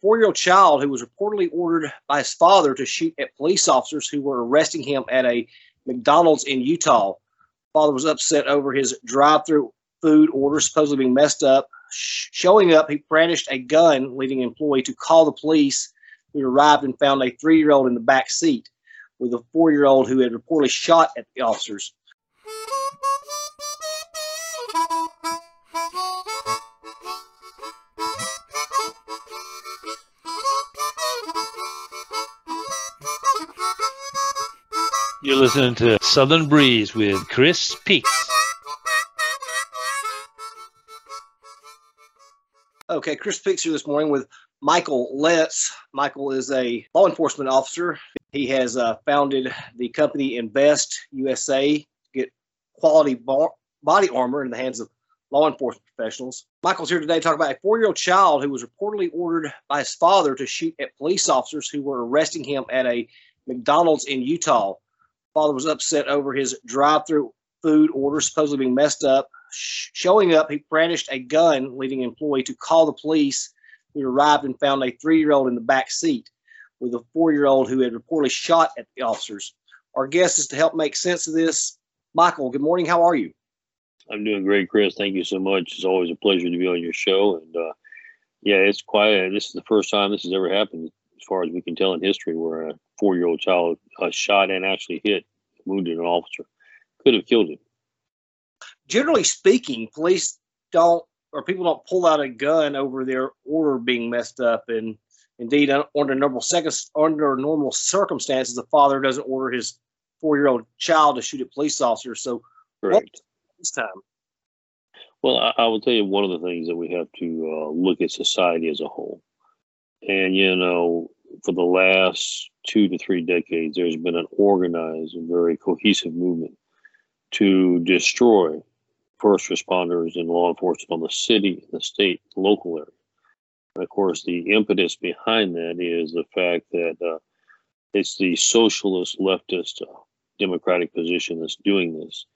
four-year-old child who was reportedly ordered by his father to shoot at police officers who were arresting him at a McDonald's in Utah. Father was upset over his drive-through food order supposedly being messed up. Showing up, he brandished a gun, leading an employee to call the police, who arrived and found a three-year-old in the back seat with a four-year-old who had reportedly shot at the officers. You're listening to Southern Breeze with Chris Peeks. Okay, Chris Peeks here this morning with Michael Letts. Michael is a law enforcement officer. He has uh, founded the company Invest USA to get quality bar- body armor in the hands of law enforcement professionals. Michael's here today to talk about a four year old child who was reportedly ordered by his father to shoot at police officers who were arresting him at a McDonald's in Utah. Father was upset over his drive through food order supposedly being messed up. Showing up, he brandished a gun, leading employee to call the police, who arrived and found a three year old in the back seat with a four year old who had reportedly shot at the officers. Our guest is to help make sense of this. Michael, good morning. How are you? I'm doing great, Chris. Thank you so much. It's always a pleasure to be on your show. And uh, yeah, it's quite. This is the first time this has ever happened, as far as we can tell in history, where a four-year-old child uh, shot and actually hit, wounded an officer, could have killed him. Generally speaking, police don't or people don't pull out a gun over their order being messed up. And indeed, under normal seconds, under normal circumstances, the father doesn't order his four-year-old child to shoot at police officers. So, Correct. this time? Well, I, I will tell you one of the things that we have to uh, look at society as a whole. And, you know, for the last two to three decades, there's been an organized and very cohesive movement to destroy first responders and law enforcement on the city, the state, local area. And of course, the impetus behind that is the fact that uh, it's the socialist, leftist, uh, democratic position that's doing this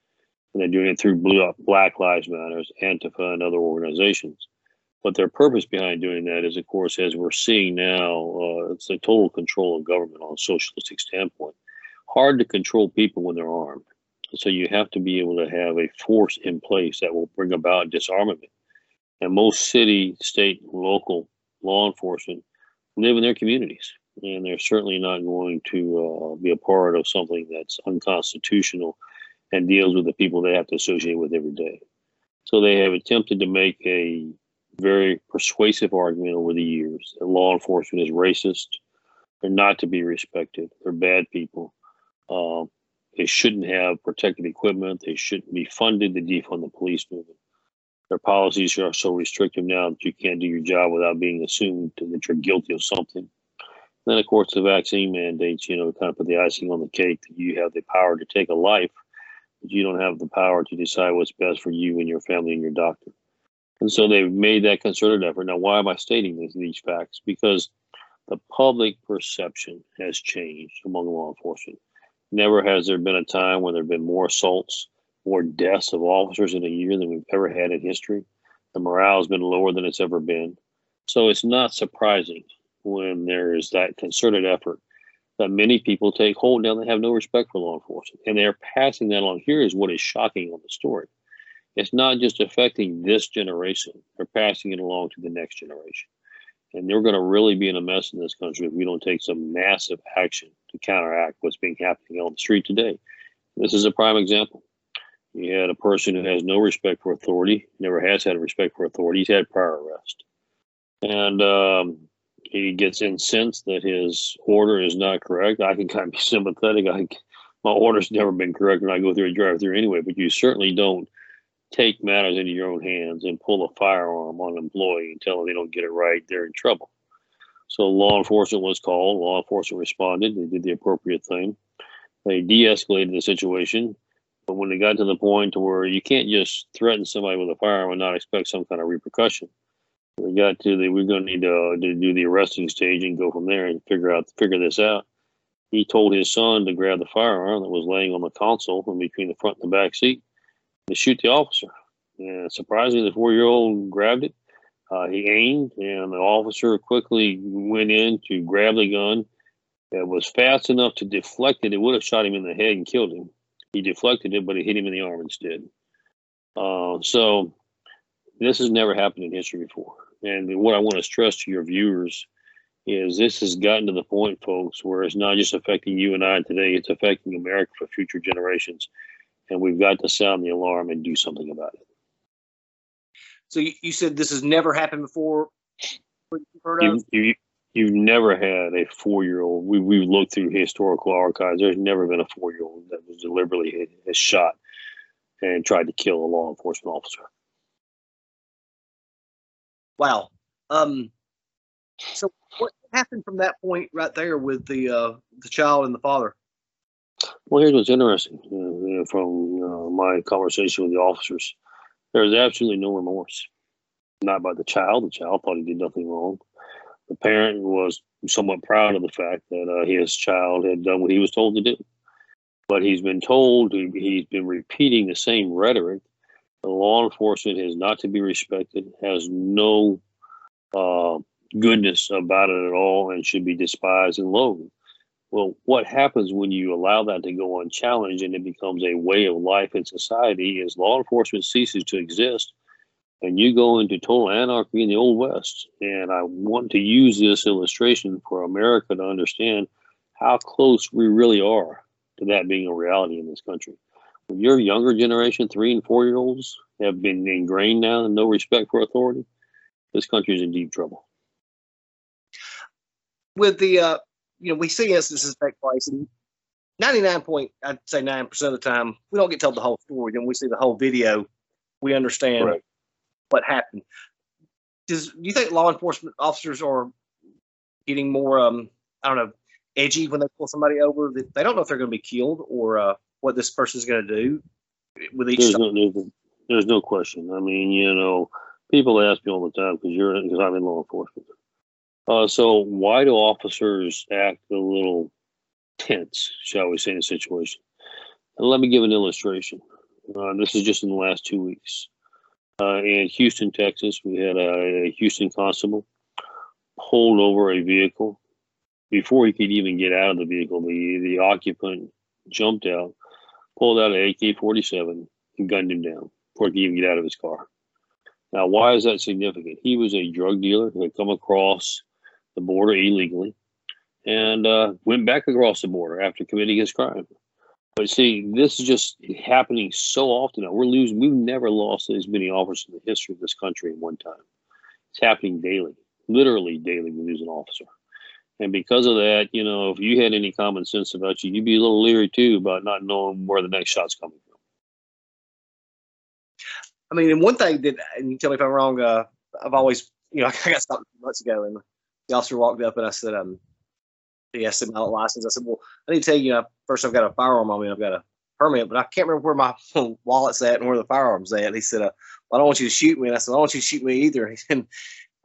and they're doing it through Black Lives Matters, Antifa, and other organizations. But their purpose behind doing that is, of course, as we're seeing now, uh, it's the total control of government on a socialistic standpoint. Hard to control people when they're armed. So you have to be able to have a force in place that will bring about disarmament. And most city, state, local law enforcement live in their communities, and they're certainly not going to uh, be a part of something that's unconstitutional and deals with the people they have to associate with every day. So they have attempted to make a very persuasive argument over the years that law enforcement is racist, they're not to be respected, they're bad people. Um, they shouldn't have protective equipment, they shouldn't be funded to defund the police movement. Their policies are so restrictive now that you can't do your job without being assumed that you're guilty of something. Then, of course, the vaccine mandates, you know, kind of put the icing on the cake that you have the power to take a life but you don't have the power to decide what's best for you and your family and your doctor. And so they've made that concerted effort. Now, why am I stating these, these facts? Because the public perception has changed among law enforcement. Never has there been a time when there have been more assaults, more deaths of officers in a year than we've ever had in history. The morale has been lower than it's ever been. So it's not surprising when there is that concerted effort that many people take hold now they have no respect for law enforcement and they're passing that on here is what is shocking on the story it's not just affecting this generation they're passing it along to the next generation and they're going to really be in a mess in this country if we don't take some massive action to counteract what's being happening on the street today this is a prime example you had a person who has no respect for authority never has had respect for authority he's had prior arrest and um, he gets incensed that his order is not correct. I can kind of be sympathetic. I my order's never been correct when I go through a drive-through anyway. But you certainly don't take matters into your own hands and pull a firearm on an employee and tell them they don't get it right. They're in trouble. So law enforcement was called. Law enforcement responded. They did the appropriate thing. They de-escalated the situation. But when it got to the point where you can't just threaten somebody with a firearm and not expect some kind of repercussion we got to the we're going to need to, to do the arresting stage and go from there and figure out figure this out. He told his son to grab the firearm that was laying on the console from between the front and the back seat to shoot the officer. And surprisingly, the four year old grabbed it. Uh, he aimed, and the officer quickly went in to grab the gun. It was fast enough to deflect it. It would have shot him in the head and killed him. He deflected it, but it hit him in the arm instead. Uh, so this has never happened in history before. And what I want to stress to your viewers is this has gotten to the point, folks, where it's not just affecting you and I today, it's affecting America for future generations. And we've got to sound the alarm and do something about it. So you, you said this has never happened before? You, of? you, you've never had a four year old. We, we've looked through historical archives. There's never been a four year old that was deliberately hit, has shot and tried to kill a law enforcement officer. Wow. Um, so what happened from that point right there with the uh, the child and the father? Well, here's what's interesting uh, from uh, my conversation with the officers. There's absolutely no remorse, not by the child. The child thought he did nothing wrong. The parent was somewhat proud of the fact that uh, his child had done what he was told to do. But he's been told, he's been repeating the same rhetoric. The law enforcement is not to be respected, has no uh, goodness about it at all, and should be despised and loathed. Well, what happens when you allow that to go unchallenged and it becomes a way of life in society is law enforcement ceases to exist and you go into total anarchy in the old west. And I want to use this illustration for America to understand how close we really are to that being a reality in this country. When your younger generation, three and four year olds, have been ingrained now in no respect for authority, this country is in deep trouble. With the uh, you know, we see instances take place, and ninety-nine point, I'd say nine percent of the time, we don't get told the whole story. Then we see the whole video, we understand Correct. what happened. Does do you think law enforcement officers are getting more, um, I don't know, edgy when they pull somebody over? That they don't know if they're going to be killed or uh, what this person is going to do with each. There's no, there's, there's no question. I mean, you know, people ask me all the time because you're because I'm in law enforcement. Uh, so why do officers act a little tense, shall we say, in a situation? And let me give an illustration. Uh, this is just in the last two weeks. Uh, in Houston, Texas, we had a, a Houston constable pulled over a vehicle. Before he could even get out of the vehicle, the, the occupant jumped out, pulled out an AK 47, and gunned him down before he could even get out of his car. Now, why is that significant? He was a drug dealer who had come across the border illegally and uh, went back across the border after committing his crime. But see, this is just happening so often now. We're losing, we've never lost as many officers in the history of this country in one time. It's happening daily, literally daily, we lose an officer. And because of that, you know, if you had any common sense about you, you'd be a little leery too about not knowing where the next shot's coming from. I mean, and one thing that, and you tell me if I'm wrong, uh, I've always, you know, I got stopped months ago and the officer walked up and I said, um, he asked me my license. I said, well, I need to tell you, you know, first I've got a firearm on me and I've got a permit, but I can't remember where my wallet's at and where the firearm's at. And he said, uh, well, I don't want you to shoot me. And I said, I don't want you to shoot me either. And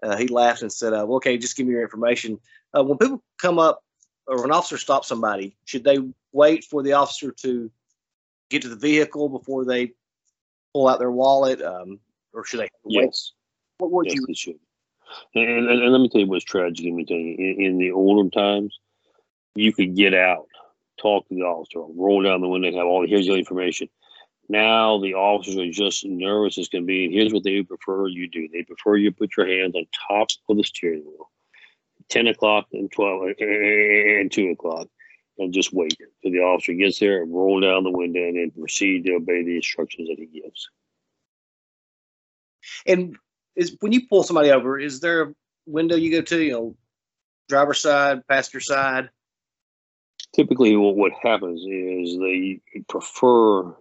uh, he laughed and said, uh, well, okay, just give me your information. Uh, when people come up or an officer stops somebody, should they wait for the officer to get to the vehicle before they pull out their wallet? Um, or should they wait? Yes. What would yes, you. And, and, and let me tell you what's tragic. Let me tell you, in, in the older times, you could get out, talk to the officer, roll down the window, have all here's the information. Now the officers are just nervous as can be, and here's what they prefer you do. They prefer you put your hands on top of the steering wheel, ten o'clock and twelve and two o'clock, and just wait till the officer gets there and roll down the window and then proceed to obey the instructions that he gives. And is when you pull somebody over, is there a window you go to? You know, driver's side, passenger side. typically what, what happens is they prefer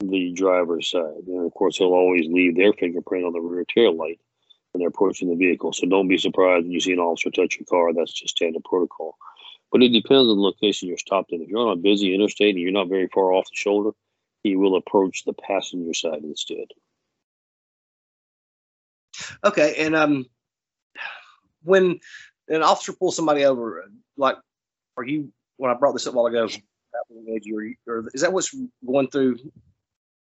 the driver's side. And of course they'll always leave their fingerprint on the rear tail light when they're approaching the vehicle. So don't be surprised when you see an officer touch your car. That's just standard protocol. But it depends on the location you're stopped in. If you're on a busy interstate and you're not very far off the shoulder he will approach the passenger side instead Okay, and um, when an officer pulls somebody over, like, are you? When I brought this up a while ago, edgy, or, is that what's going through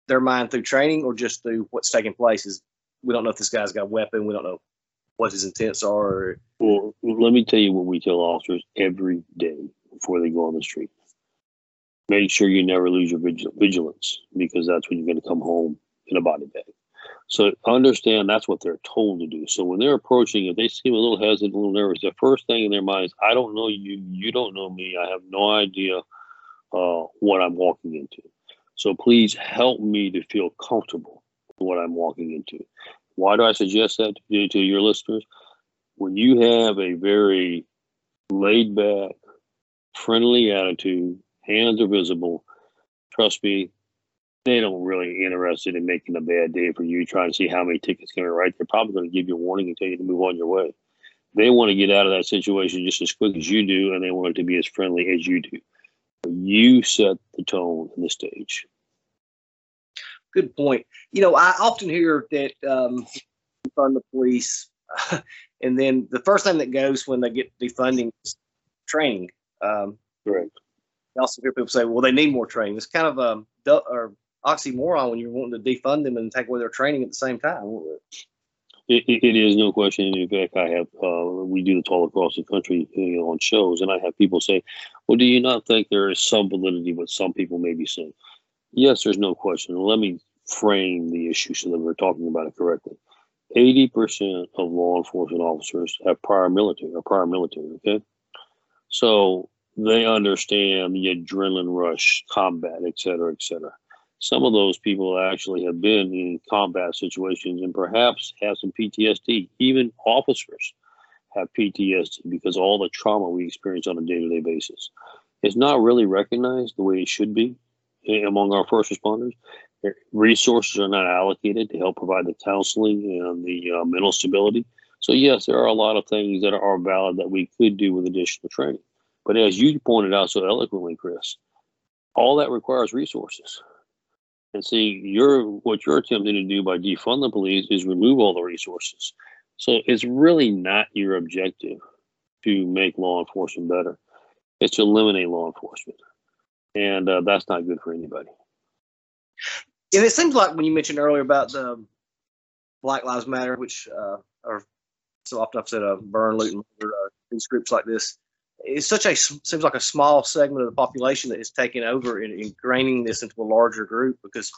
their mind through training, or just through what's taking place? Is we don't know if this guy's got a weapon. We don't know what his intents are. Well, let me tell you what we tell officers every day before they go on the street. Make sure you never lose your vigil- vigilance because that's when you're going to come home in a body bag. So understand that's what they're told to do. So when they're approaching, if they seem a little hesitant, a little nervous, the first thing in their mind is, I don't know you, you don't know me, I have no idea uh, what I'm walking into. So please help me to feel comfortable with what I'm walking into. Why do I suggest that to, to your listeners? When you have a very laid back, friendly attitude, hands are visible, trust me, they don't really interested in making a bad day for you, trying to see how many tickets can they write. They're probably going to give you a warning and tell you to move on your way. They want to get out of that situation just as quick as you do, and they want it to be as friendly as you do. You set the tone and the stage. Good point. You know, I often hear that um, fund the police, and then the first thing that goes when they get defunding is training. Um, Correct. I also hear people say, "Well, they need more training." It's kind of a or oxymoron when you're wanting to defund them and take away their training at the same time. It, it, it is no question. In fact, I have uh, we do this all across the country you know, on shows, and I have people say, "Well, do you not think there is some validity what some people may be saying?" Yes, there's no question. Let me frame the issue so that we're talking about it correctly. Eighty percent of law enforcement officers have prior military or prior military. Okay, so they understand the adrenaline rush, combat, et cetera, et cetera. Some of those people actually have been in combat situations and perhaps have some PTSD. Even officers have PTSD because all the trauma we experience on a day to day basis. It's not really recognized the way it should be among our first responders. Resources are not allocated to help provide the counseling and the uh, mental stability. So, yes, there are a lot of things that are valid that we could do with additional training. But as you pointed out so eloquently, Chris, all that requires resources. And see, you're what you're attempting to do by defund the police is remove all the resources. So it's really not your objective to make law enforcement better. It's to eliminate law enforcement, and uh, that's not good for anybody. And it seems like when you mentioned earlier about the Black Lives Matter, which uh, are so often I've said uh, burn, loot, and murder, uh, these groups like this, it's such a seems like a small segment of the population that is taking over and ingraining this into a larger group because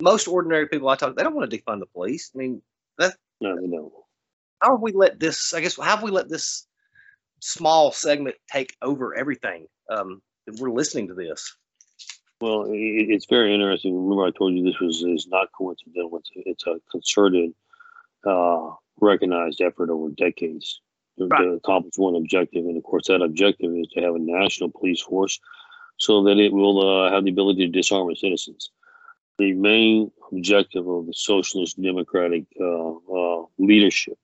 most ordinary people I talk they don't want to defund the police. I mean, that no, they don't. How have we let this? I guess how have we let this small segment take over everything? Um, we're listening to this. Well, it, it's very interesting. Remember, I told you this was is not coincidental. It's, it's a concerted, uh, recognized effort over decades right. to accomplish one objective. And of course, that objective is to have a national police force so that it will uh, have the ability to disarm its citizens. The main objective of the socialist democratic uh, uh, leadership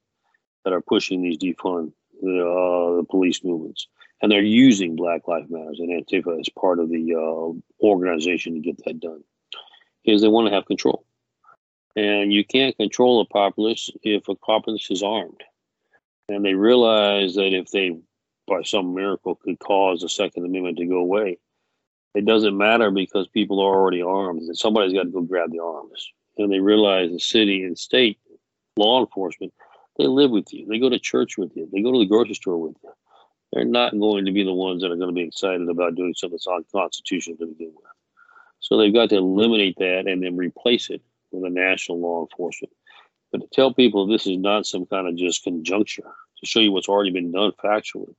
that are pushing these defund the, uh, the police movements, and they're using Black Lives Matters and Antifa as part of the uh, organization to get that done, is they want to have control. And you can't control a populace if a populace is armed and they realize that if they, by some miracle, could cause the Second Amendment to go away, it doesn't matter because people are already armed. And somebody's got to go grab the arms. And they realize the city and state law enforcement, they live with you. They go to church with you. They go to the grocery store with you. They're not going to be the ones that are going to be excited about doing something that's unconstitutional to begin with. So they've got to eliminate that and then replace it with a national law enforcement. But to tell people this is not some kind of just conjuncture to show you what's already been done factually.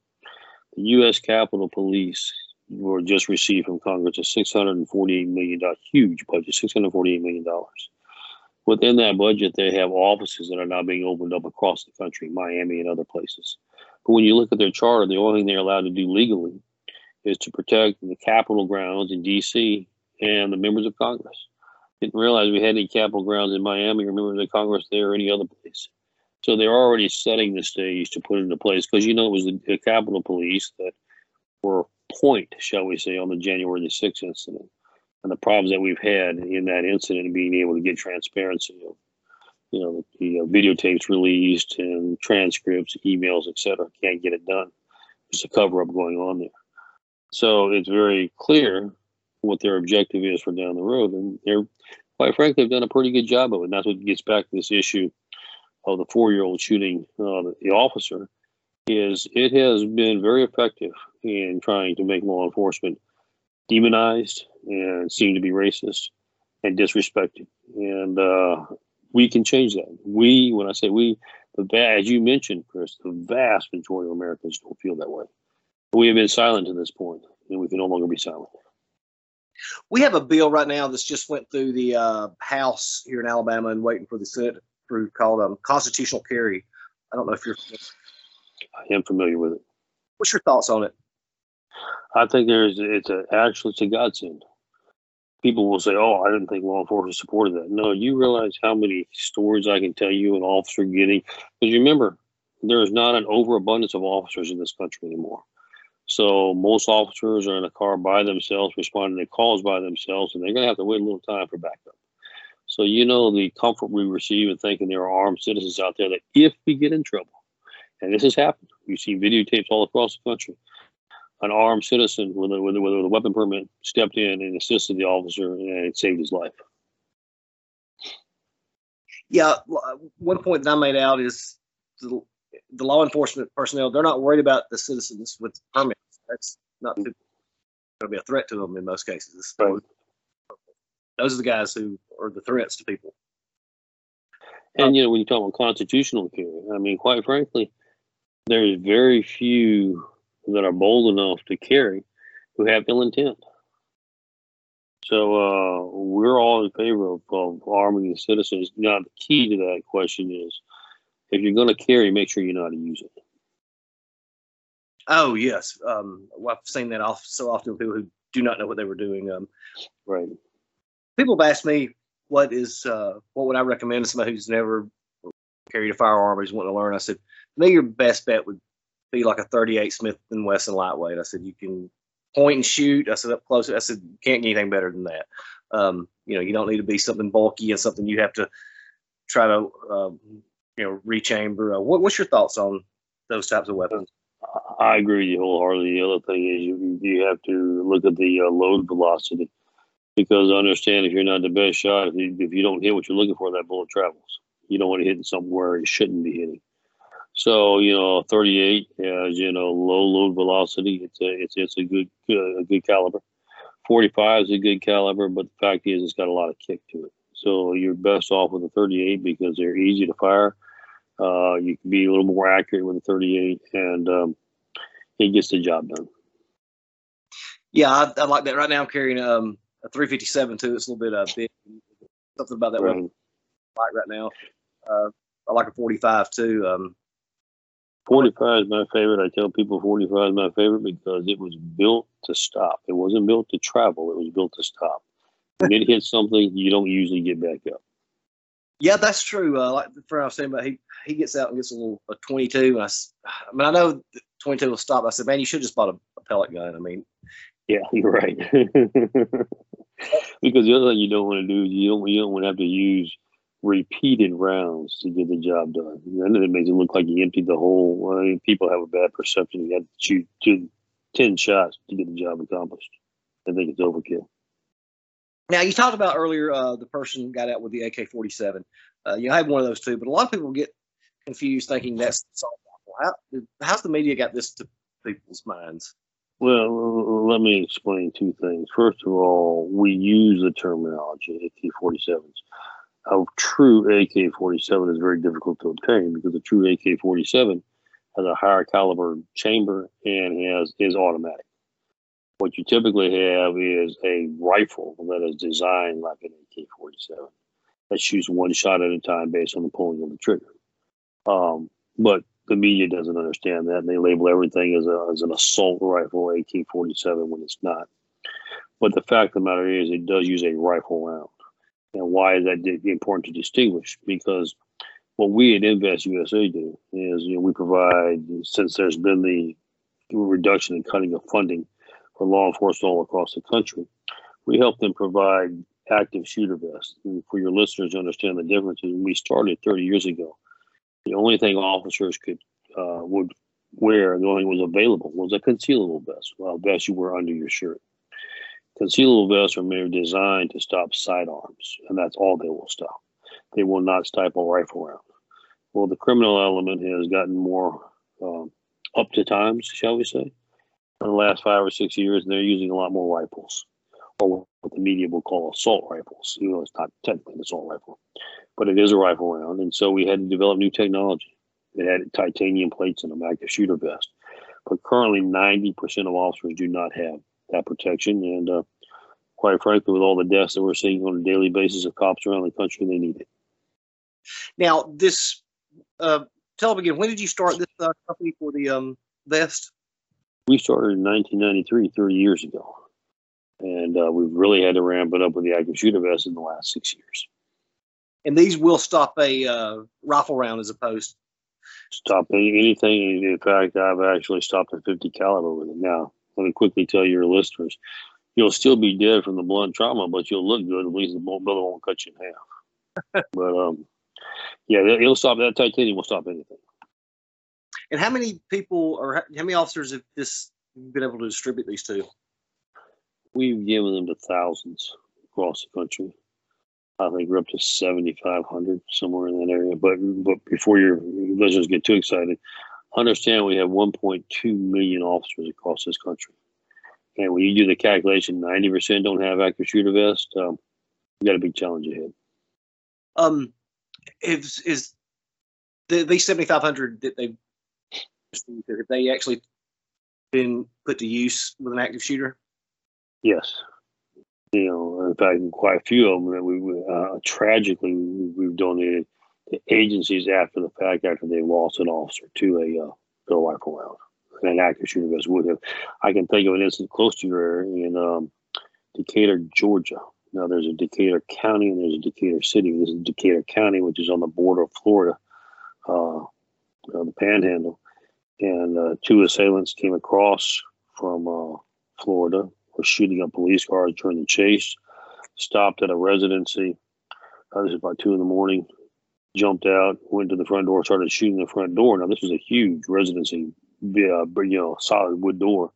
The U.S. Capitol Police were just received from Congress a $648 million, huge budget, $648 million. Within that budget, they have offices that are now being opened up across the country, Miami and other places. But when you look at their charter, the only thing they're allowed to do legally is to protect the Capitol grounds in D.C. and the members of Congress. Didn't realize we had any Capitol grounds in Miami or members of Congress there or any other place. So they're already setting the stage to put into place because you know it was the, the Capitol Police that were point, shall we say, on the January the 6th incident and the problems that we've had in that incident and being able to get transparency of, you know, the, videotapes released and transcripts, emails, etc. Can't get it done. There's a cover up going on there. So it's very clear what their objective is for down the road. And they're, quite frankly, have done a pretty good job of it. And that's what gets back to this issue of the four-year-old shooting uh, the officer is it has been very effective in trying to make law enforcement demonized and seem to be racist and disrespected. And uh, we can change that. We, when I say we, the as you mentioned, Chris, the vast majority of Americans don't feel that way. We have been silent to this point, and we can no longer be silent. We have a bill right now that's just went through the uh, House here in Alabama and waiting for the Senate through called um, constitutional carry. I don't know if you're. I am familiar with it. What's your thoughts on it? I think there's it's a actually it's a godsend. People will say, "Oh, I didn't think law enforcement supported that." No, you realize how many stories I can tell you an officer getting because remember, there is not an overabundance of officers in this country anymore. So most officers are in a car by themselves, responding to calls by themselves, and they're going to have to wait a little time for backup. So you know the comfort we receive in thinking there are armed citizens out there that if we get in trouble, and this has happened, you see videotapes all across the country, an armed citizen with a, with a, with a weapon permit stepped in and assisted the officer and saved his life. Yeah, uh, one point that I made out is the, the law enforcement personnel, they're not worried about the citizens with permits. That's not going to be a threat to them in most cases. Right. Those are the guys who are the threats to people. And, you know, when you talk about constitutional carry, I mean, quite frankly, there's very few that are bold enough to carry who have ill intent. So uh, we're all in favor of, of arming the citizens. Now, the key to that question is if you're going to carry, make sure you know how to use it. Oh yes, um, well, I've seen that off so often with people who do not know what they were doing. Um, right. People have asked me what is uh, what would I recommend to somebody who's never carried a firearm or who's wanting to learn. I said, me, your best bet would be like a 38 Smith and Wesson lightweight. I said you can point and shoot. I said up close. I said can't get anything better than that. Um, you know, you don't need to be something bulky and something you have to try to um, you know, rechamber. Uh, what, what's your thoughts on those types of weapons? I agree with you wholeheartedly. The other thing is you you have to look at the uh, load velocity because I understand if you're not the best shot, if you, if you don't hit what you're looking for, that bullet travels. You don't want to hit somewhere it shouldn't be hitting. So you know, 38 has you know low load velocity. It's a it's it's a good uh, a good caliber. 45 is a good caliber, but the fact is it's got a lot of kick to it. So you're best off with a 38 because they're easy to fire uh, you can be a little more accurate with a 38, and um, it gets the job done. Yeah, I, I, like that. Right now, I'm carrying um, a 357 too. It's a little bit uh, big. Something about that right. one like right now. Uh, I like a 45 too. Um, 45 is my favorite. I tell people 45 is my favorite because it was built to stop. It wasn't built to travel. It was built to stop. When it hits something, you don't usually get back up. Yeah, that's true. Uh, like the friend I was saying about, he he gets out and gets a little a 22. And I, I mean, I know 22 will stop. I said, man, you should just bought a, a pellet gun. I mean, yeah, you're right. because the other thing you don't want to do is you don't you don't want to have to use repeated rounds to get the job done. And then it makes it look like you emptied the whole. I mean, people have a bad perception. You have to shoot two, 10 shots to get the job accomplished. I think it's overkill. Now you talked about earlier uh, the person got out with the AK-47. Uh, you know, I have one of those too, but a lot of people get confused thinking that's assault rifle. How, how's the media got this to people's minds? Well, let me explain two things. First of all, we use the terminology AK-47s. A true AK-47 is very difficult to obtain because a true AK-47 has a higher caliber chamber and has is automatic. What you typically have is a rifle that is designed like an AK 47 that shoots one shot at a time based on the pulling of the trigger. Um, but the media doesn't understand that, and they label everything as, a, as an assault rifle AK 47 when it's not. But the fact of the matter is, it does use a rifle round. And why is that important to distinguish? Because what we at Invest USA do is, you know, we provide, since there's been the reduction and cutting of funding for law enforcement all across the country. We help them provide active shooter vests. And for your listeners to understand the difference, when we started 30 years ago, the only thing officers could uh, would wear, the only thing was available, was a concealable vest, a vest you wear under your shirt. Concealable vests are made designed to stop sidearms, and that's all they will stop. They will not stop a rifle round. Well, the criminal element has gotten more um, up to times, shall we say, in the last five or six years, and they're using a lot more rifles, or what the media will call assault rifles. You know, it's not technically an assault rifle, but it is a rifle round, and so we had to develop new technology. It had titanium plates in them, active shooter vest. But currently, 90% of officers do not have that protection, and uh, quite frankly, with all the deaths that we're seeing on a daily basis of cops around the country, they need it. Now, this, uh, tell me again, when did you start this uh, company for the um, vest? We started in 1993, 30 years ago. And uh, we've really had to ramp it up with the active shooter vest in the last six years. And these will stop a uh, rifle round as opposed. Stop any, anything. In fact, I've actually stopped a 50 caliber with it. Now, let me quickly tell your listeners, you'll still be dead from the blunt trauma, but you'll look good. At least the bullet won't cut you in half. but um, yeah, it'll stop. That titanium will stop anything. And how many people or how many officers have this been able to distribute these to? We've given them to thousands across the country. I think we're up to 7,500 somewhere in that area. But but before your listeners get too excited, understand we have 1.2 million officers across this country. And when you do the calculation, 90% don't have active shooter vest. Um, you got a big challenge ahead. Um, is is the these 7,500 that they have they actually been put to use with an active shooter? Yes. You know, in fact, quite a few of them that we uh, tragically we've donated to agencies after the fact, after they lost an officer to a uh, a rifle round. And an active shooter vest would have. I can think of an instance close to your area in um, Decatur, Georgia. Now there's a Decatur County and there's a Decatur City. This is Decatur County, which is on the border of Florida, uh, uh, the Panhandle. And uh, two assailants came across from uh, Florida, were shooting up police cars during the chase. Stopped at a residency. Uh, this is about two in the morning. Jumped out, went to the front door, started shooting the front door. Now this was a huge residency, uh, you know, solid wood door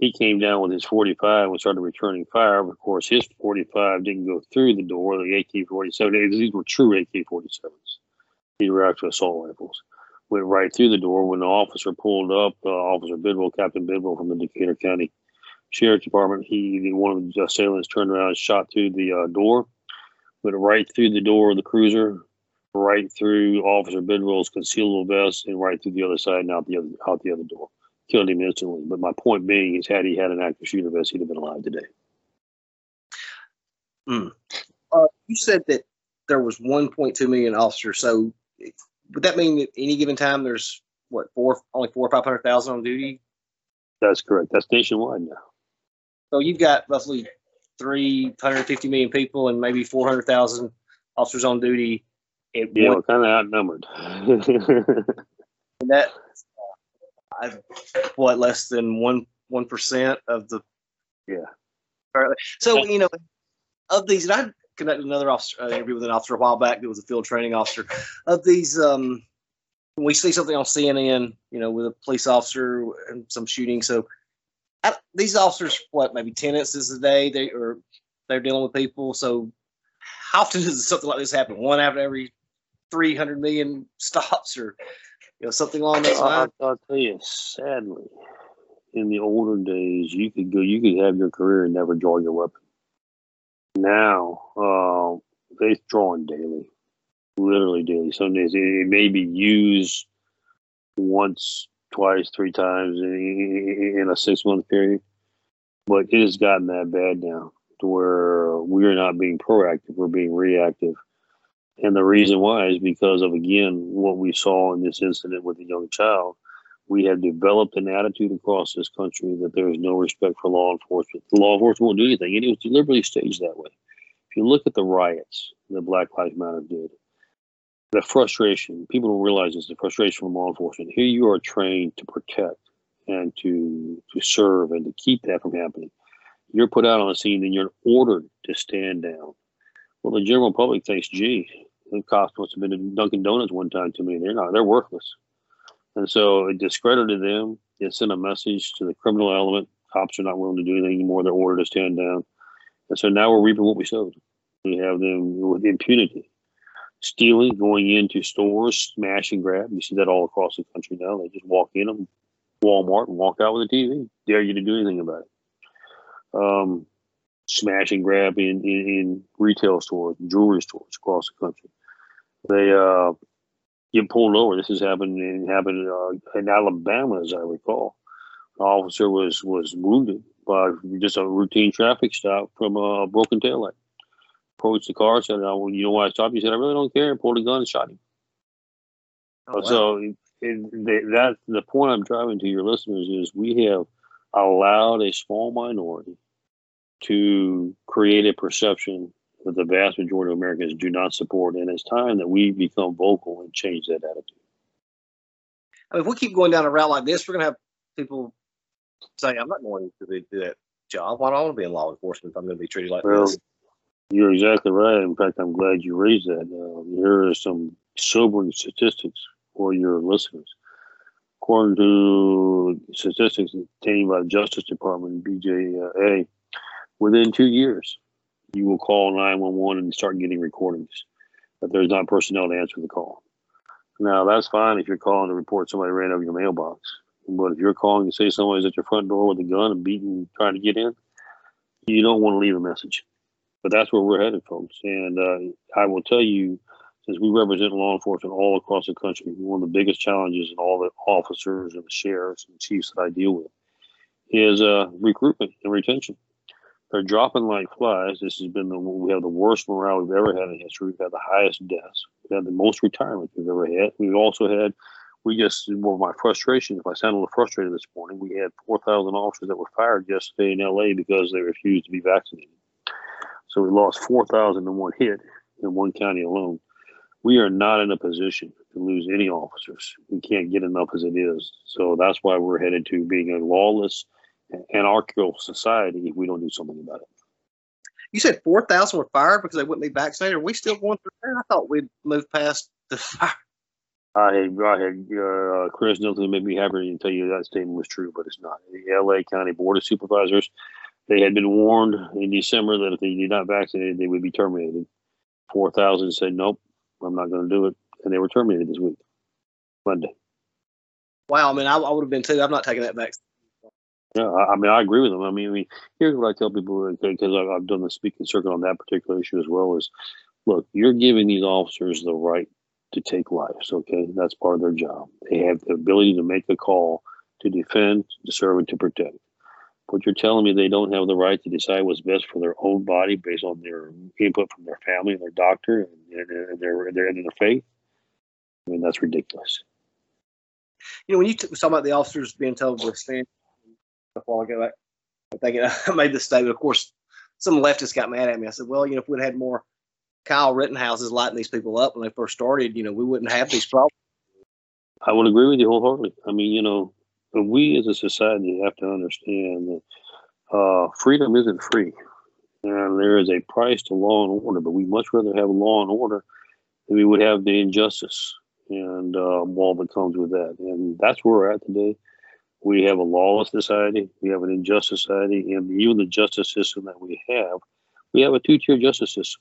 he came down with his 45 and started returning fire. Of course, his 45 didn't go through the door. The AK 47, these were true AK 47s. These were actual assault rifles. Went right through the door. When the officer pulled up, uh, Officer Bidwell, Captain Bidwell from the Decatur County Sheriff's Department, he one of the assailants turned around and shot through the uh, door. Went right through the door of the cruiser, right through Officer Bidwell's concealable vest, and right through the other side and out the other out the other door killed him instantly. But my point being is, had he had an active shooter vest, he'd have been alive today. Mm. Uh, you said that there was 1.2 million officers. So would that mean that any given time there's what four, only four or five hundred thousand on duty? That's correct. That's nationwide now. So you've got roughly 350 million people and maybe 400,000 officers on duty. yeah, one, we're kind of outnumbered. that uh, I, what less than one one percent of the yeah. So you know, of these, and I conducted another officer uh, interview with an officer a while back that was a field training officer. Of these, um, when we see something on CNN, you know, with a police officer and some shooting, so I, these officers, what maybe ten instances a day, they or they're dealing with people. So how often does something like this happen? One after every three hundred million stops, or you know, something along those lines. I'll, I'll tell you, sadly, in the older days, you could go, you could have your career and never draw your weapon. Now, uh, they're drawing daily, literally daily. Some days it may be used once, twice, three times in, in a six month period, but it has gotten that bad now to where we're not being proactive, we're being reactive and the reason why is because of, again, what we saw in this incident with the young child. We have developed an attitude across this country that there is no respect for law enforcement. The law enforcement won't do anything, and it was deliberately staged that way. If you look at the riots that Black Lives Matter did, the frustration, people don't realize this, the frustration from law enforcement. Here you are trained to protect and to, to serve and to keep that from happening. You're put out on the scene and you're ordered to stand down. Well, the general public thinks, gee, the cost must have been in Dunkin' Donuts one time to me. They're not. They're worthless. And so it discredited them. It sent a message to the criminal element. Cops are not willing to do anything anymore. They're ordered to stand down. And so now we're reaping what we sowed. We have them with impunity. stealing, going into stores, smash and grab. You see that all across the country now. They just walk in them, Walmart, and walk out with a TV. Dare you to do anything about it. Um, smash and grab in, in, in retail stores, jewelry stores across the country. They uh, get pulled over. This has happened in happened uh, in Alabama, as I recall. An officer was was wounded by just a routine traffic stop from a broken taillight. Approached the car, said, oh, "You know why I stopped?" He said, "I really don't care." And pulled a gun and shot him. Oh, wow. So it, it, that the point I'm driving to your listeners is we have allowed a small minority to create a perception that the vast majority of Americans do not support, and it's time that we become vocal and change that attitude. I mean, if we keep going down a route like this, we're going to have people say, "I'm not going to do that job. Why do I want to be in law enforcement if I'm going to be treated like Well, this?" You're exactly right. In fact, I'm glad you raised that. Uh, here are some sobering statistics for your listeners. According to statistics obtained by the Justice Department, BJA, within two years, you will call 911 and start getting recordings that there's not personnel to answer the call. Now, that's fine if you're calling to report somebody ran over your mailbox. But if you're calling to say somebody's at your front door with a gun and beating, trying to get in, you don't want to leave a message. But that's where we're headed, folks. And uh, I will tell you, since we represent law enforcement all across the country, one of the biggest challenges in all the officers and the sheriffs and chiefs that I deal with is uh, recruitment and retention. They're dropping like flies. This has been the we have the worst morale we've ever had in history. We've had the highest deaths. We've had the most retirement we've ever had. We've also had we just well my frustration. If I sound a little frustrated this morning, we had four thousand officers that were fired yesterday in L.A. because they refused to be vaccinated. So we lost four thousand in one hit in one county alone. We are not in a position to lose any officers. We can't get enough as it is. So that's why we're headed to being a lawless anarchical society if we don't do something about it. You said four thousand were fired because they wouldn't be vaccinated. Are we still going through that? I thought we'd moved past the fire. I had, I had uh, Chris Nielsen made me happy to tell you that statement was true, but it's not. The LA County Board of Supervisors, they had been warned in December that if they did not vaccinate, they would be terminated. 4,000 said, nope, I'm not going to do it. And they were terminated this week, Monday. Wow, I mean, I, I would have been too. I'm not taking that vaccine. Yeah, I, mean, I agree with them. I mean, I mean, here's what I tell people uh, because I've done the speaking circuit on that particular issue as well. Is look, you're giving these officers the right to take lives. Okay, that's part of their job. They have the ability to make a call to defend, to serve, and to protect. But you're telling me they don't have the right to decide what's best for their own body based on their input from their family and their doctor and, their, their and their faith. I mean, that's ridiculous. You know, when you t- talking about the officers being told to stand a I, I think I made this statement. Of course, some leftists got mad at me. I said, well, you know, if we'd had more Kyle Rittenhouses lighting these people up when they first started, you know, we wouldn't have these problems. I would agree with you wholeheartedly. I mean, you know, we as a society have to understand that uh, freedom isn't free, and there is a price to law and order. But we much rather have law and order than we would have the injustice and uh, all that comes with that. And that's where we're at today. We have a lawless society. We have an unjust society, and even the justice system that we have, we have a two-tier justice system.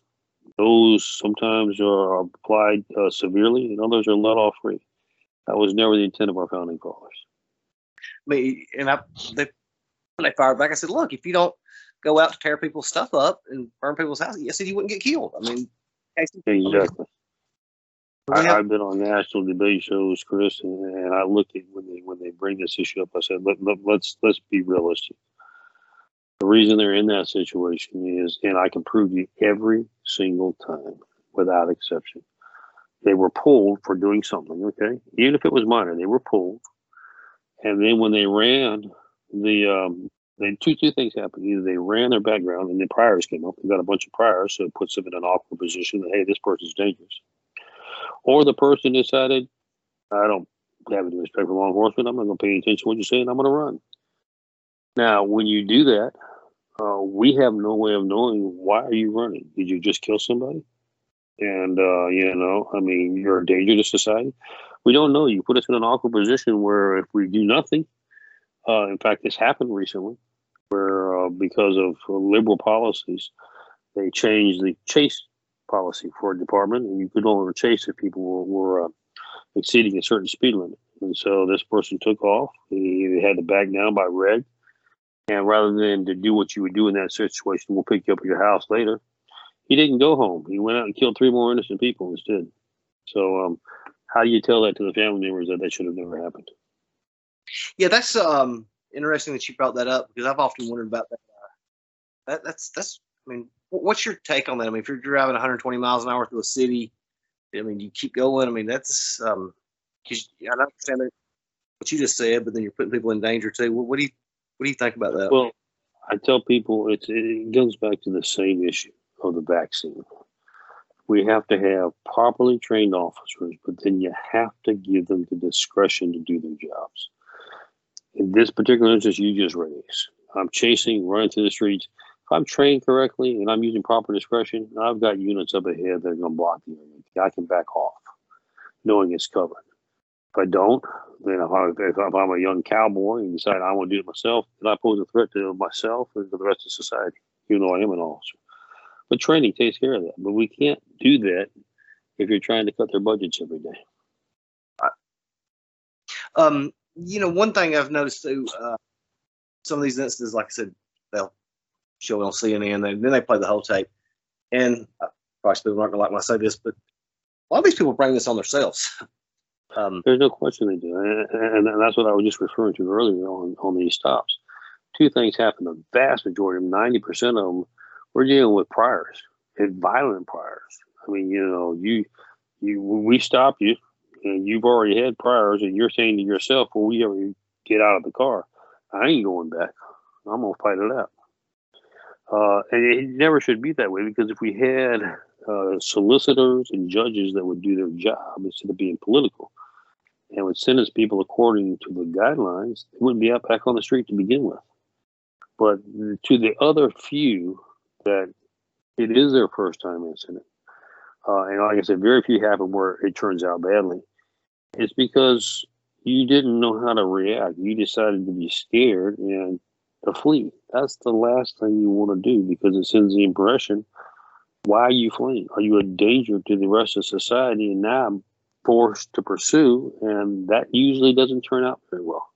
Those sometimes are applied uh, severely, and others are let off free. That was never the intent of our founding fathers. I mean, and I they they fired back. I said, look, if you don't go out to tear people's stuff up and burn people's houses, I said you wouldn't get killed. I mean, Exactly. I, have- I've been on national debate shows, Chris, and, and I look at when they when they bring this issue up. I said, let, let, let's let's be realistic. The reason they're in that situation is, and I can prove you every single time, without exception, they were pulled for doing something. Okay, even if it was minor, they were pulled, and then when they ran the um, then two two things happened. Either they ran their background and the priors came up. They got a bunch of priors, so it puts them in an awkward position that hey, this person's dangerous. Or the person decided, I don't have any respect for law enforcement. I'm not going to pay attention to what you're saying. I'm going to run. Now, when you do that, uh, we have no way of knowing why are you running. Did you just kill somebody? And uh, you know, I mean, you're a danger to society. We don't know. You put us in an awkward position where if we do nothing, uh, in fact, this happened recently, where uh, because of liberal policies, they changed the chase policy for a department, and you could only chase if people were, were uh, exceeding a certain speed limit. And so this person took off. He had to back down by red. And rather than to do what you would do in that situation, we'll pick you up at your house later. He didn't go home. He went out and killed three more innocent people instead. So, um, how do you tell that to the family members that that should have never happened? Yeah, that's um interesting that you brought that up because I've often wondered about that. Uh, that that's that's. I mean, what's your take on that? I mean, if you're driving 120 miles an hour through a city, I mean, you keep going. I mean, that's um, because I understand what you just said, but then you're putting people in danger too. What, what do you what do you think about that? Well, I tell people it's, it goes back to the same issue of the vaccine. We have to have properly trained officers, but then you have to give them the discretion to do their jobs. In this particular instance, you just raised, I'm chasing, running through the streets. If I'm trained correctly and I'm using proper discretion, I've got units up ahead that are going to block the area. I can back off, knowing it's covered. If I don't, then if, I, if I'm a young cowboy and decide I want to do it myself, then I pose a threat to myself and to the rest of society, even though I am an officer. But training takes care of that. But we can't do that if you're trying to cut their budgets every day. Um, you know, one thing I've noticed too, uh, some of these instances, like I said, they'll show it on CNN, and then they play the whole tape. And uh, probably people aren't gonna like when I say this, but a lot of these people bring this on themselves. Um, There's no question they do, and, and, that's what I was just referring to earlier on on these stops. Two things happen: the vast majority, of them, ninety percent of them, we're dealing with priors and violent priors. I mean, you know, you you we stop you, and you've already had priors, and you're saying to yourself, "Well, we ever get out of the car, I ain't going back. I'm gonna fight it out." Uh, and it never should be that way because if we had uh, solicitors and judges that would do their job instead of being political and would sentence people according to the guidelines, they wouldn't be out back on the street to begin with. But to the other few that it is their first time incident, uh, and like I said, very few happen where it turns out badly. It's because you didn't know how to react. You decided to be scared and to flee. That's the last thing you want to do because it sends the impression why are you fleeing? Are you a danger to the rest of society? And now I'm forced to pursue, and that usually doesn't turn out very well.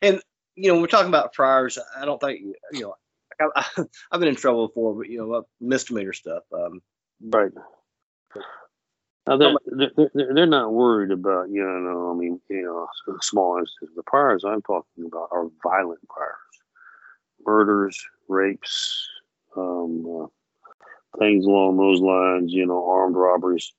And you know, when we're talking about priors, I don't think you know. I, have been in trouble before, but you know, misdemeanor stuff. Um, right. Now they're, they're, they're not worried about you know I mean you know small instances. The priors I'm talking about are violent priors, murders, rapes, um, uh, things along those lines. You know, armed robberies,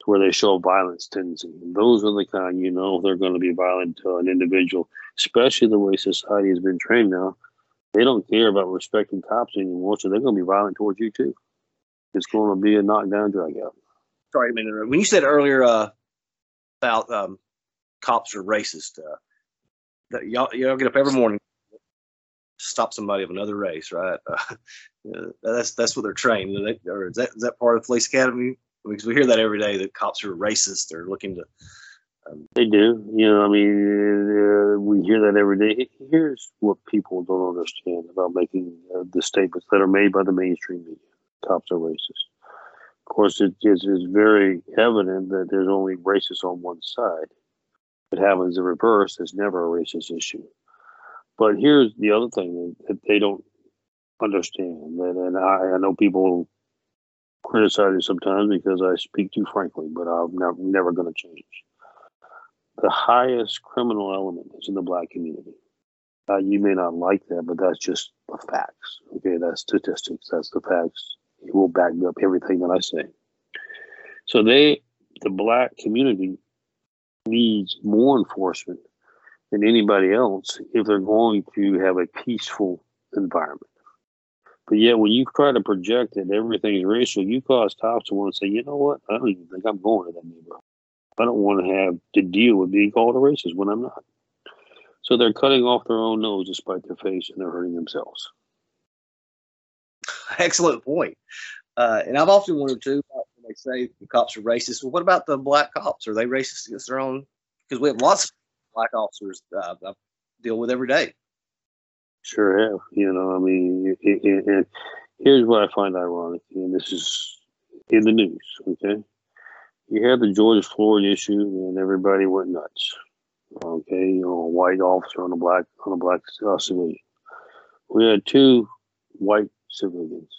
to where they show violence tendency. And those are the kind you know they're going to be violent to an individual, especially the way society has been trained now. They don't care about respecting cops anymore, so they're going to be violent towards you too. It's going to be a knockdown, drag out sorry, a minute. When you said earlier uh, about um, cops are racist, uh, that y'all, y'all get up every morning stop somebody of another race, right? Uh, that's that's what they're trained. They, or is that is that part of the police academy? Because we hear that every day that cops are racist. They're looking to. Um, they do. You know, I mean, uh, we hear that every day. Here's what people don't understand about making uh, the statements that are made by the mainstream media: cops are racist. Of course, it is, is very evident that there's only racists on one side. If it happens in reverse, it's never a racist issue. But here's the other thing that they don't understand, and, and I, I know people criticize it sometimes because I speak too frankly, but I'm not, never going to change. The highest criminal element is in the black community. Uh, you may not like that, but that's just the facts. Okay, that's statistics. That's the facts will back up everything that I say. So they, the black community, needs more enforcement than anybody else if they're going to have a peaceful environment. But yet, when you try to project that everything is racial, you cause cops to want to say, you know what? I don't even think I'm going to that neighborhood. I don't want to have to deal with being called a racist when I'm not. So they're cutting off their own nose despite their face and they're hurting themselves. excellent point. Uh, and I've often wondered too when they say the cops are racist. Well, what about the black cops? Are they racist against their own? Because we have lots of black officers uh, I deal with every day. Sure have. You know, I mean, it, Here's what I find ironic, and this is in the news. Okay, you had the George Floyd issue, and everybody went nuts. Okay, you know, a white officer on a black on a black uh, civilian. We had two white civilians,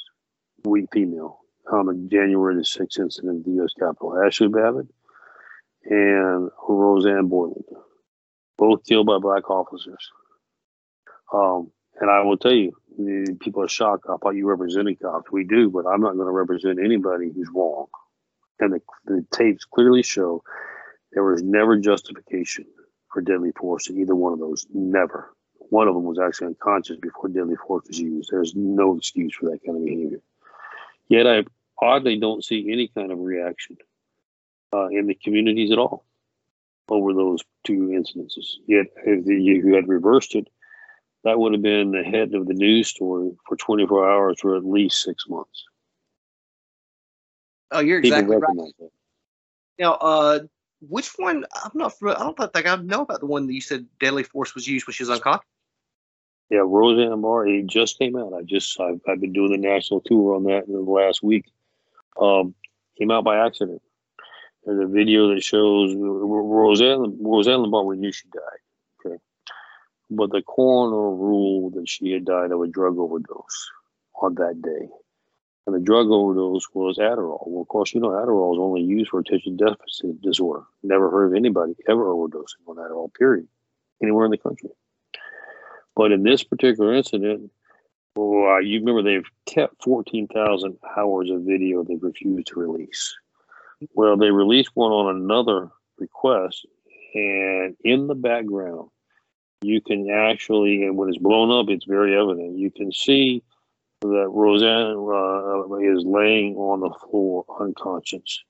weak female, on the January the 6th incident at the U.S. Capitol. Ashli Babbitt and Rosanne Boyland, both killed by black officers. Um, and I will tell you, people are shocked. I thought you represented cops. We do, but I'm not going to represent anybody who's wrong. And the, the tapes clearly show there was never justification for deadly force in either one of those. Never. One of them was actually unconscious before deadly force was used. There's no excuse for that kind of behavior. Yet I oddly don't see any kind of reaction uh, in the communities at all over those two incidences. Yet if you had reversed it, that would have been the head of the news story for 24 hours for at least six months. Oh, you're People exactly right. That. Now, uh, which one? I'm not. I don't think I know about the one that you said deadly force was used when she was unconscious. Yeah, Roseanne Barr. It just came out. I just I've, I've been doing the national tour on that in the last week. Um, came out by accident. There's a video that shows Rosanne Rosanne. We knew she died. Okay, but the coroner ruled that she had died of a drug overdose on that day. And the drug overdose was Adderall. Well, of course, you know, Adderall is only used for attention deficit disorder. Never heard of anybody ever overdosing on Adderall, period, anywhere in the country. But in this particular incident, well, uh, you remember they've kept 14,000 hours of video they've refused to release. Well, they released one on another request, and in the background, you can actually, and when it's blown up, it's very evident. You can see that Rosanne uh, is laying on the floor unconscious.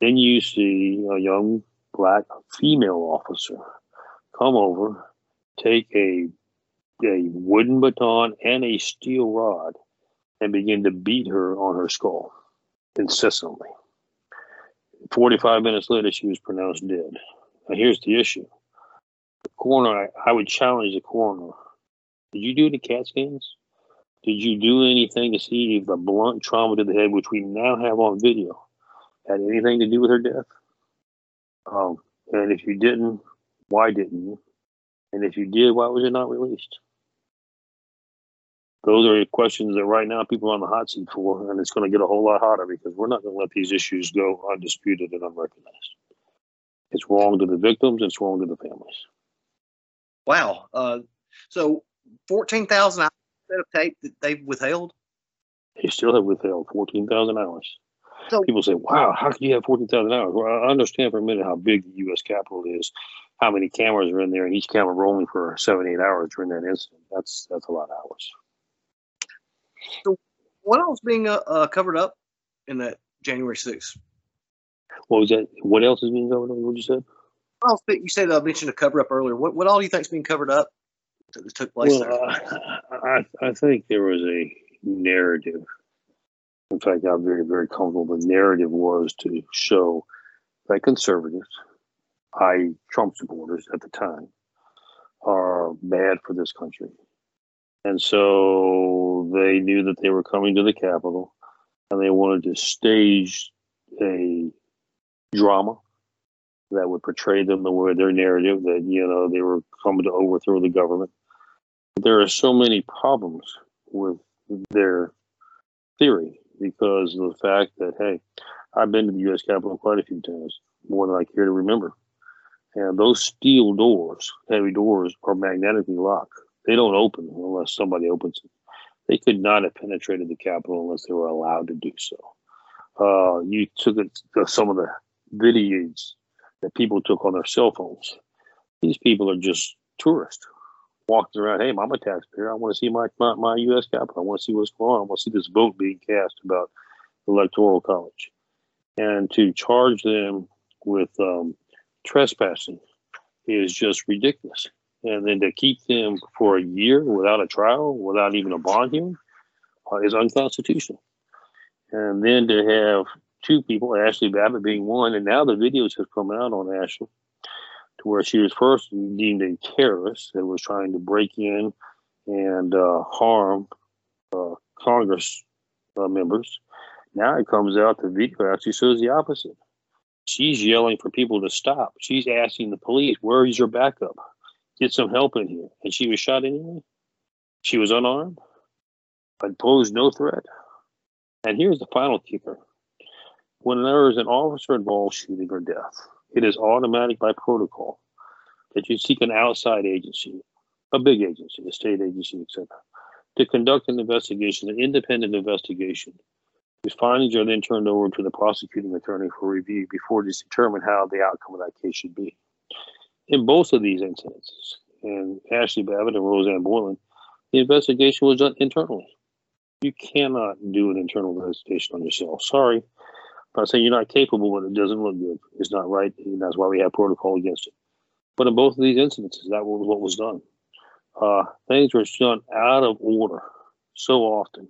Then you see a young black female officer come over, take a a wooden baton and a steel rod, and begin to beat her on her skull incessantly. 45 minutes later, she was pronounced dead. Now, here's the issue the coroner, I, I would challenge the coroner. Did you do the CAT scans? Did you do anything to see if the blunt trauma to the head, which we now have on video, had anything to do with her death? Um, and if you didn't, why didn't you? And if you did, why was it not released? Those are questions that right now people are on the hot seat for, and it's going to get a whole lot hotter because we're not going to let these issues go undisputed and unrecognized. It's wrong to the victims, it's wrong to the families. Wow. Uh, so 14,000 hours of tape that they've withheld? They still have withheld 14,000 hours. So, People say, wow, how can you have 14,000 hours? Well, I understand for a minute how big the U.S. Capitol is, how many cameras are in there, and each camera rolling for seven, eight hours during that incident. That's that's a lot of hours. So, what else being uh, uh, covered up in that January 6th? What was that? What else is being covered up? What did you said? Well, you said I uh, mentioned a cover up earlier. What what all do you think is being covered up? that took place well, there? Uh, I, I think there was a narrative. In fact, I'm very, very comfortable. The narrative was to show that conservatives, i.e., Trump supporters at the time, are bad for this country. And so they knew that they were coming to the Capitol and they wanted to stage a drama that would portray them the way their narrative that, you know, they were coming to overthrow the government there are so many problems with their theory because of the fact that hey, I've been to the U.S. Capitol quite a few times, more than I care to remember, and those steel doors, heavy doors, are magnetically locked. They don't open unless somebody opens it. They could not have penetrated the Capitol unless they were allowed to do so. Uh, you took it, some of the videos that people took on their cell phones. These people are just tourists walking around, hey, I'm a taxpayer. I want to see my, my, my U.S. Capitol. I want to see what's going on. I want to see this vote being cast about electoral college. And to charge them with um, trespassing is just ridiculous. And then to keep them for a year without a trial, without even a bond hearing, uh, is unconstitutional. And then to have two people, Ashli Babbitt being one, and now the videos have come out on Ashli to where she was first deemed a terrorist that was trying to break in and uh, harm uh, Congress uh, members. Now it comes out the video actually shows the opposite. She's yelling for people to stop. She's asking the police, "Where is your backup? Get some help in here." And she was shot anyway. She was unarmed, but posed no threat. And here's the final kicker: when there is an officer involved shooting or death, it is automatic by protocol that you seek an outside agency, a big agency, a state agency, etc., to conduct an investigation, an independent investigation. Whose findings are then turned over to the prosecuting attorney for review before it is determined how the outcome of that case should be. In both of these incidences, and Ashli Babbitt and Rosanne Boyland, the investigation was done internally. You cannot do an internal investigation on yourself. Sorry. I'm saying you're not capable, but it doesn't look good. It's not right, and that's why we have protocol against it. But in both of these incidences, that was what was done. Uh, things were done out of order so often,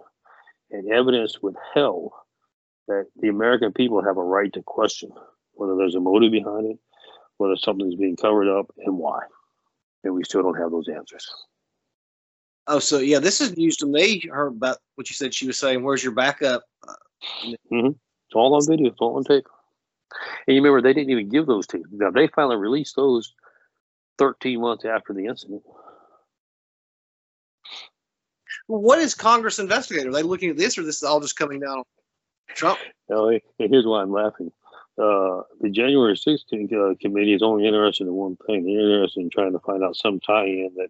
and evidence withheld that the American people have a right to question whether there's a motive behind it, whether something's being covered up, and why. And we still don't have those answers. Oh, so yeah, this is news to me. Her about what you said. She was saying, "Where's your backup?" Mm-hmm. It's all on video. It's all on tape. And you remember they didn't even give those tapes. Now they finally released those 13 months after the incident. What is Congress investigating? Are they looking at this, or this is all just coming down on Trump? Now, and here's why I'm laughing. Uh, the January 16th uh, committee is only interested in one thing. They're interested in trying to find out some tie-in that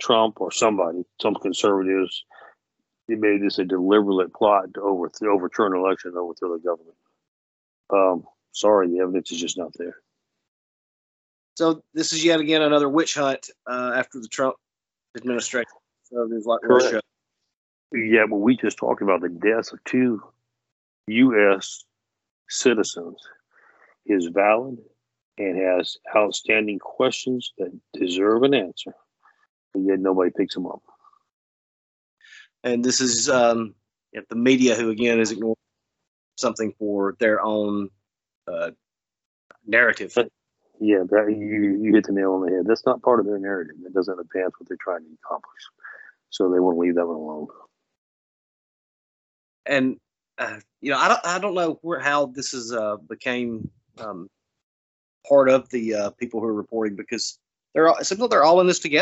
Trump or somebody, some conservatives, they made this a deliberate plot to overthrow, overturn an election and overthrow the government. Um, sorry, the evidence is just not there. So this is yet again another witch hunt uh, after the Trump administration. Conservatives like Correct. Russia. Yeah, but we just talked about the deaths of two U.S. citizens is valid and has outstanding questions that deserve an answer, but yet nobody picks them up. and this is um, if the media who again is ignoring something for their own uh, narrative. Yeah, that, you you hit the nail on the head. That's not part of their narrative. It doesn't advance what they're trying to accomplish. So they want to leave that one alone. And uh, you know, I don't, I don't know where how this is uh, became um, part of the uh, people who are reporting because they're all, it seems like they're all in this together.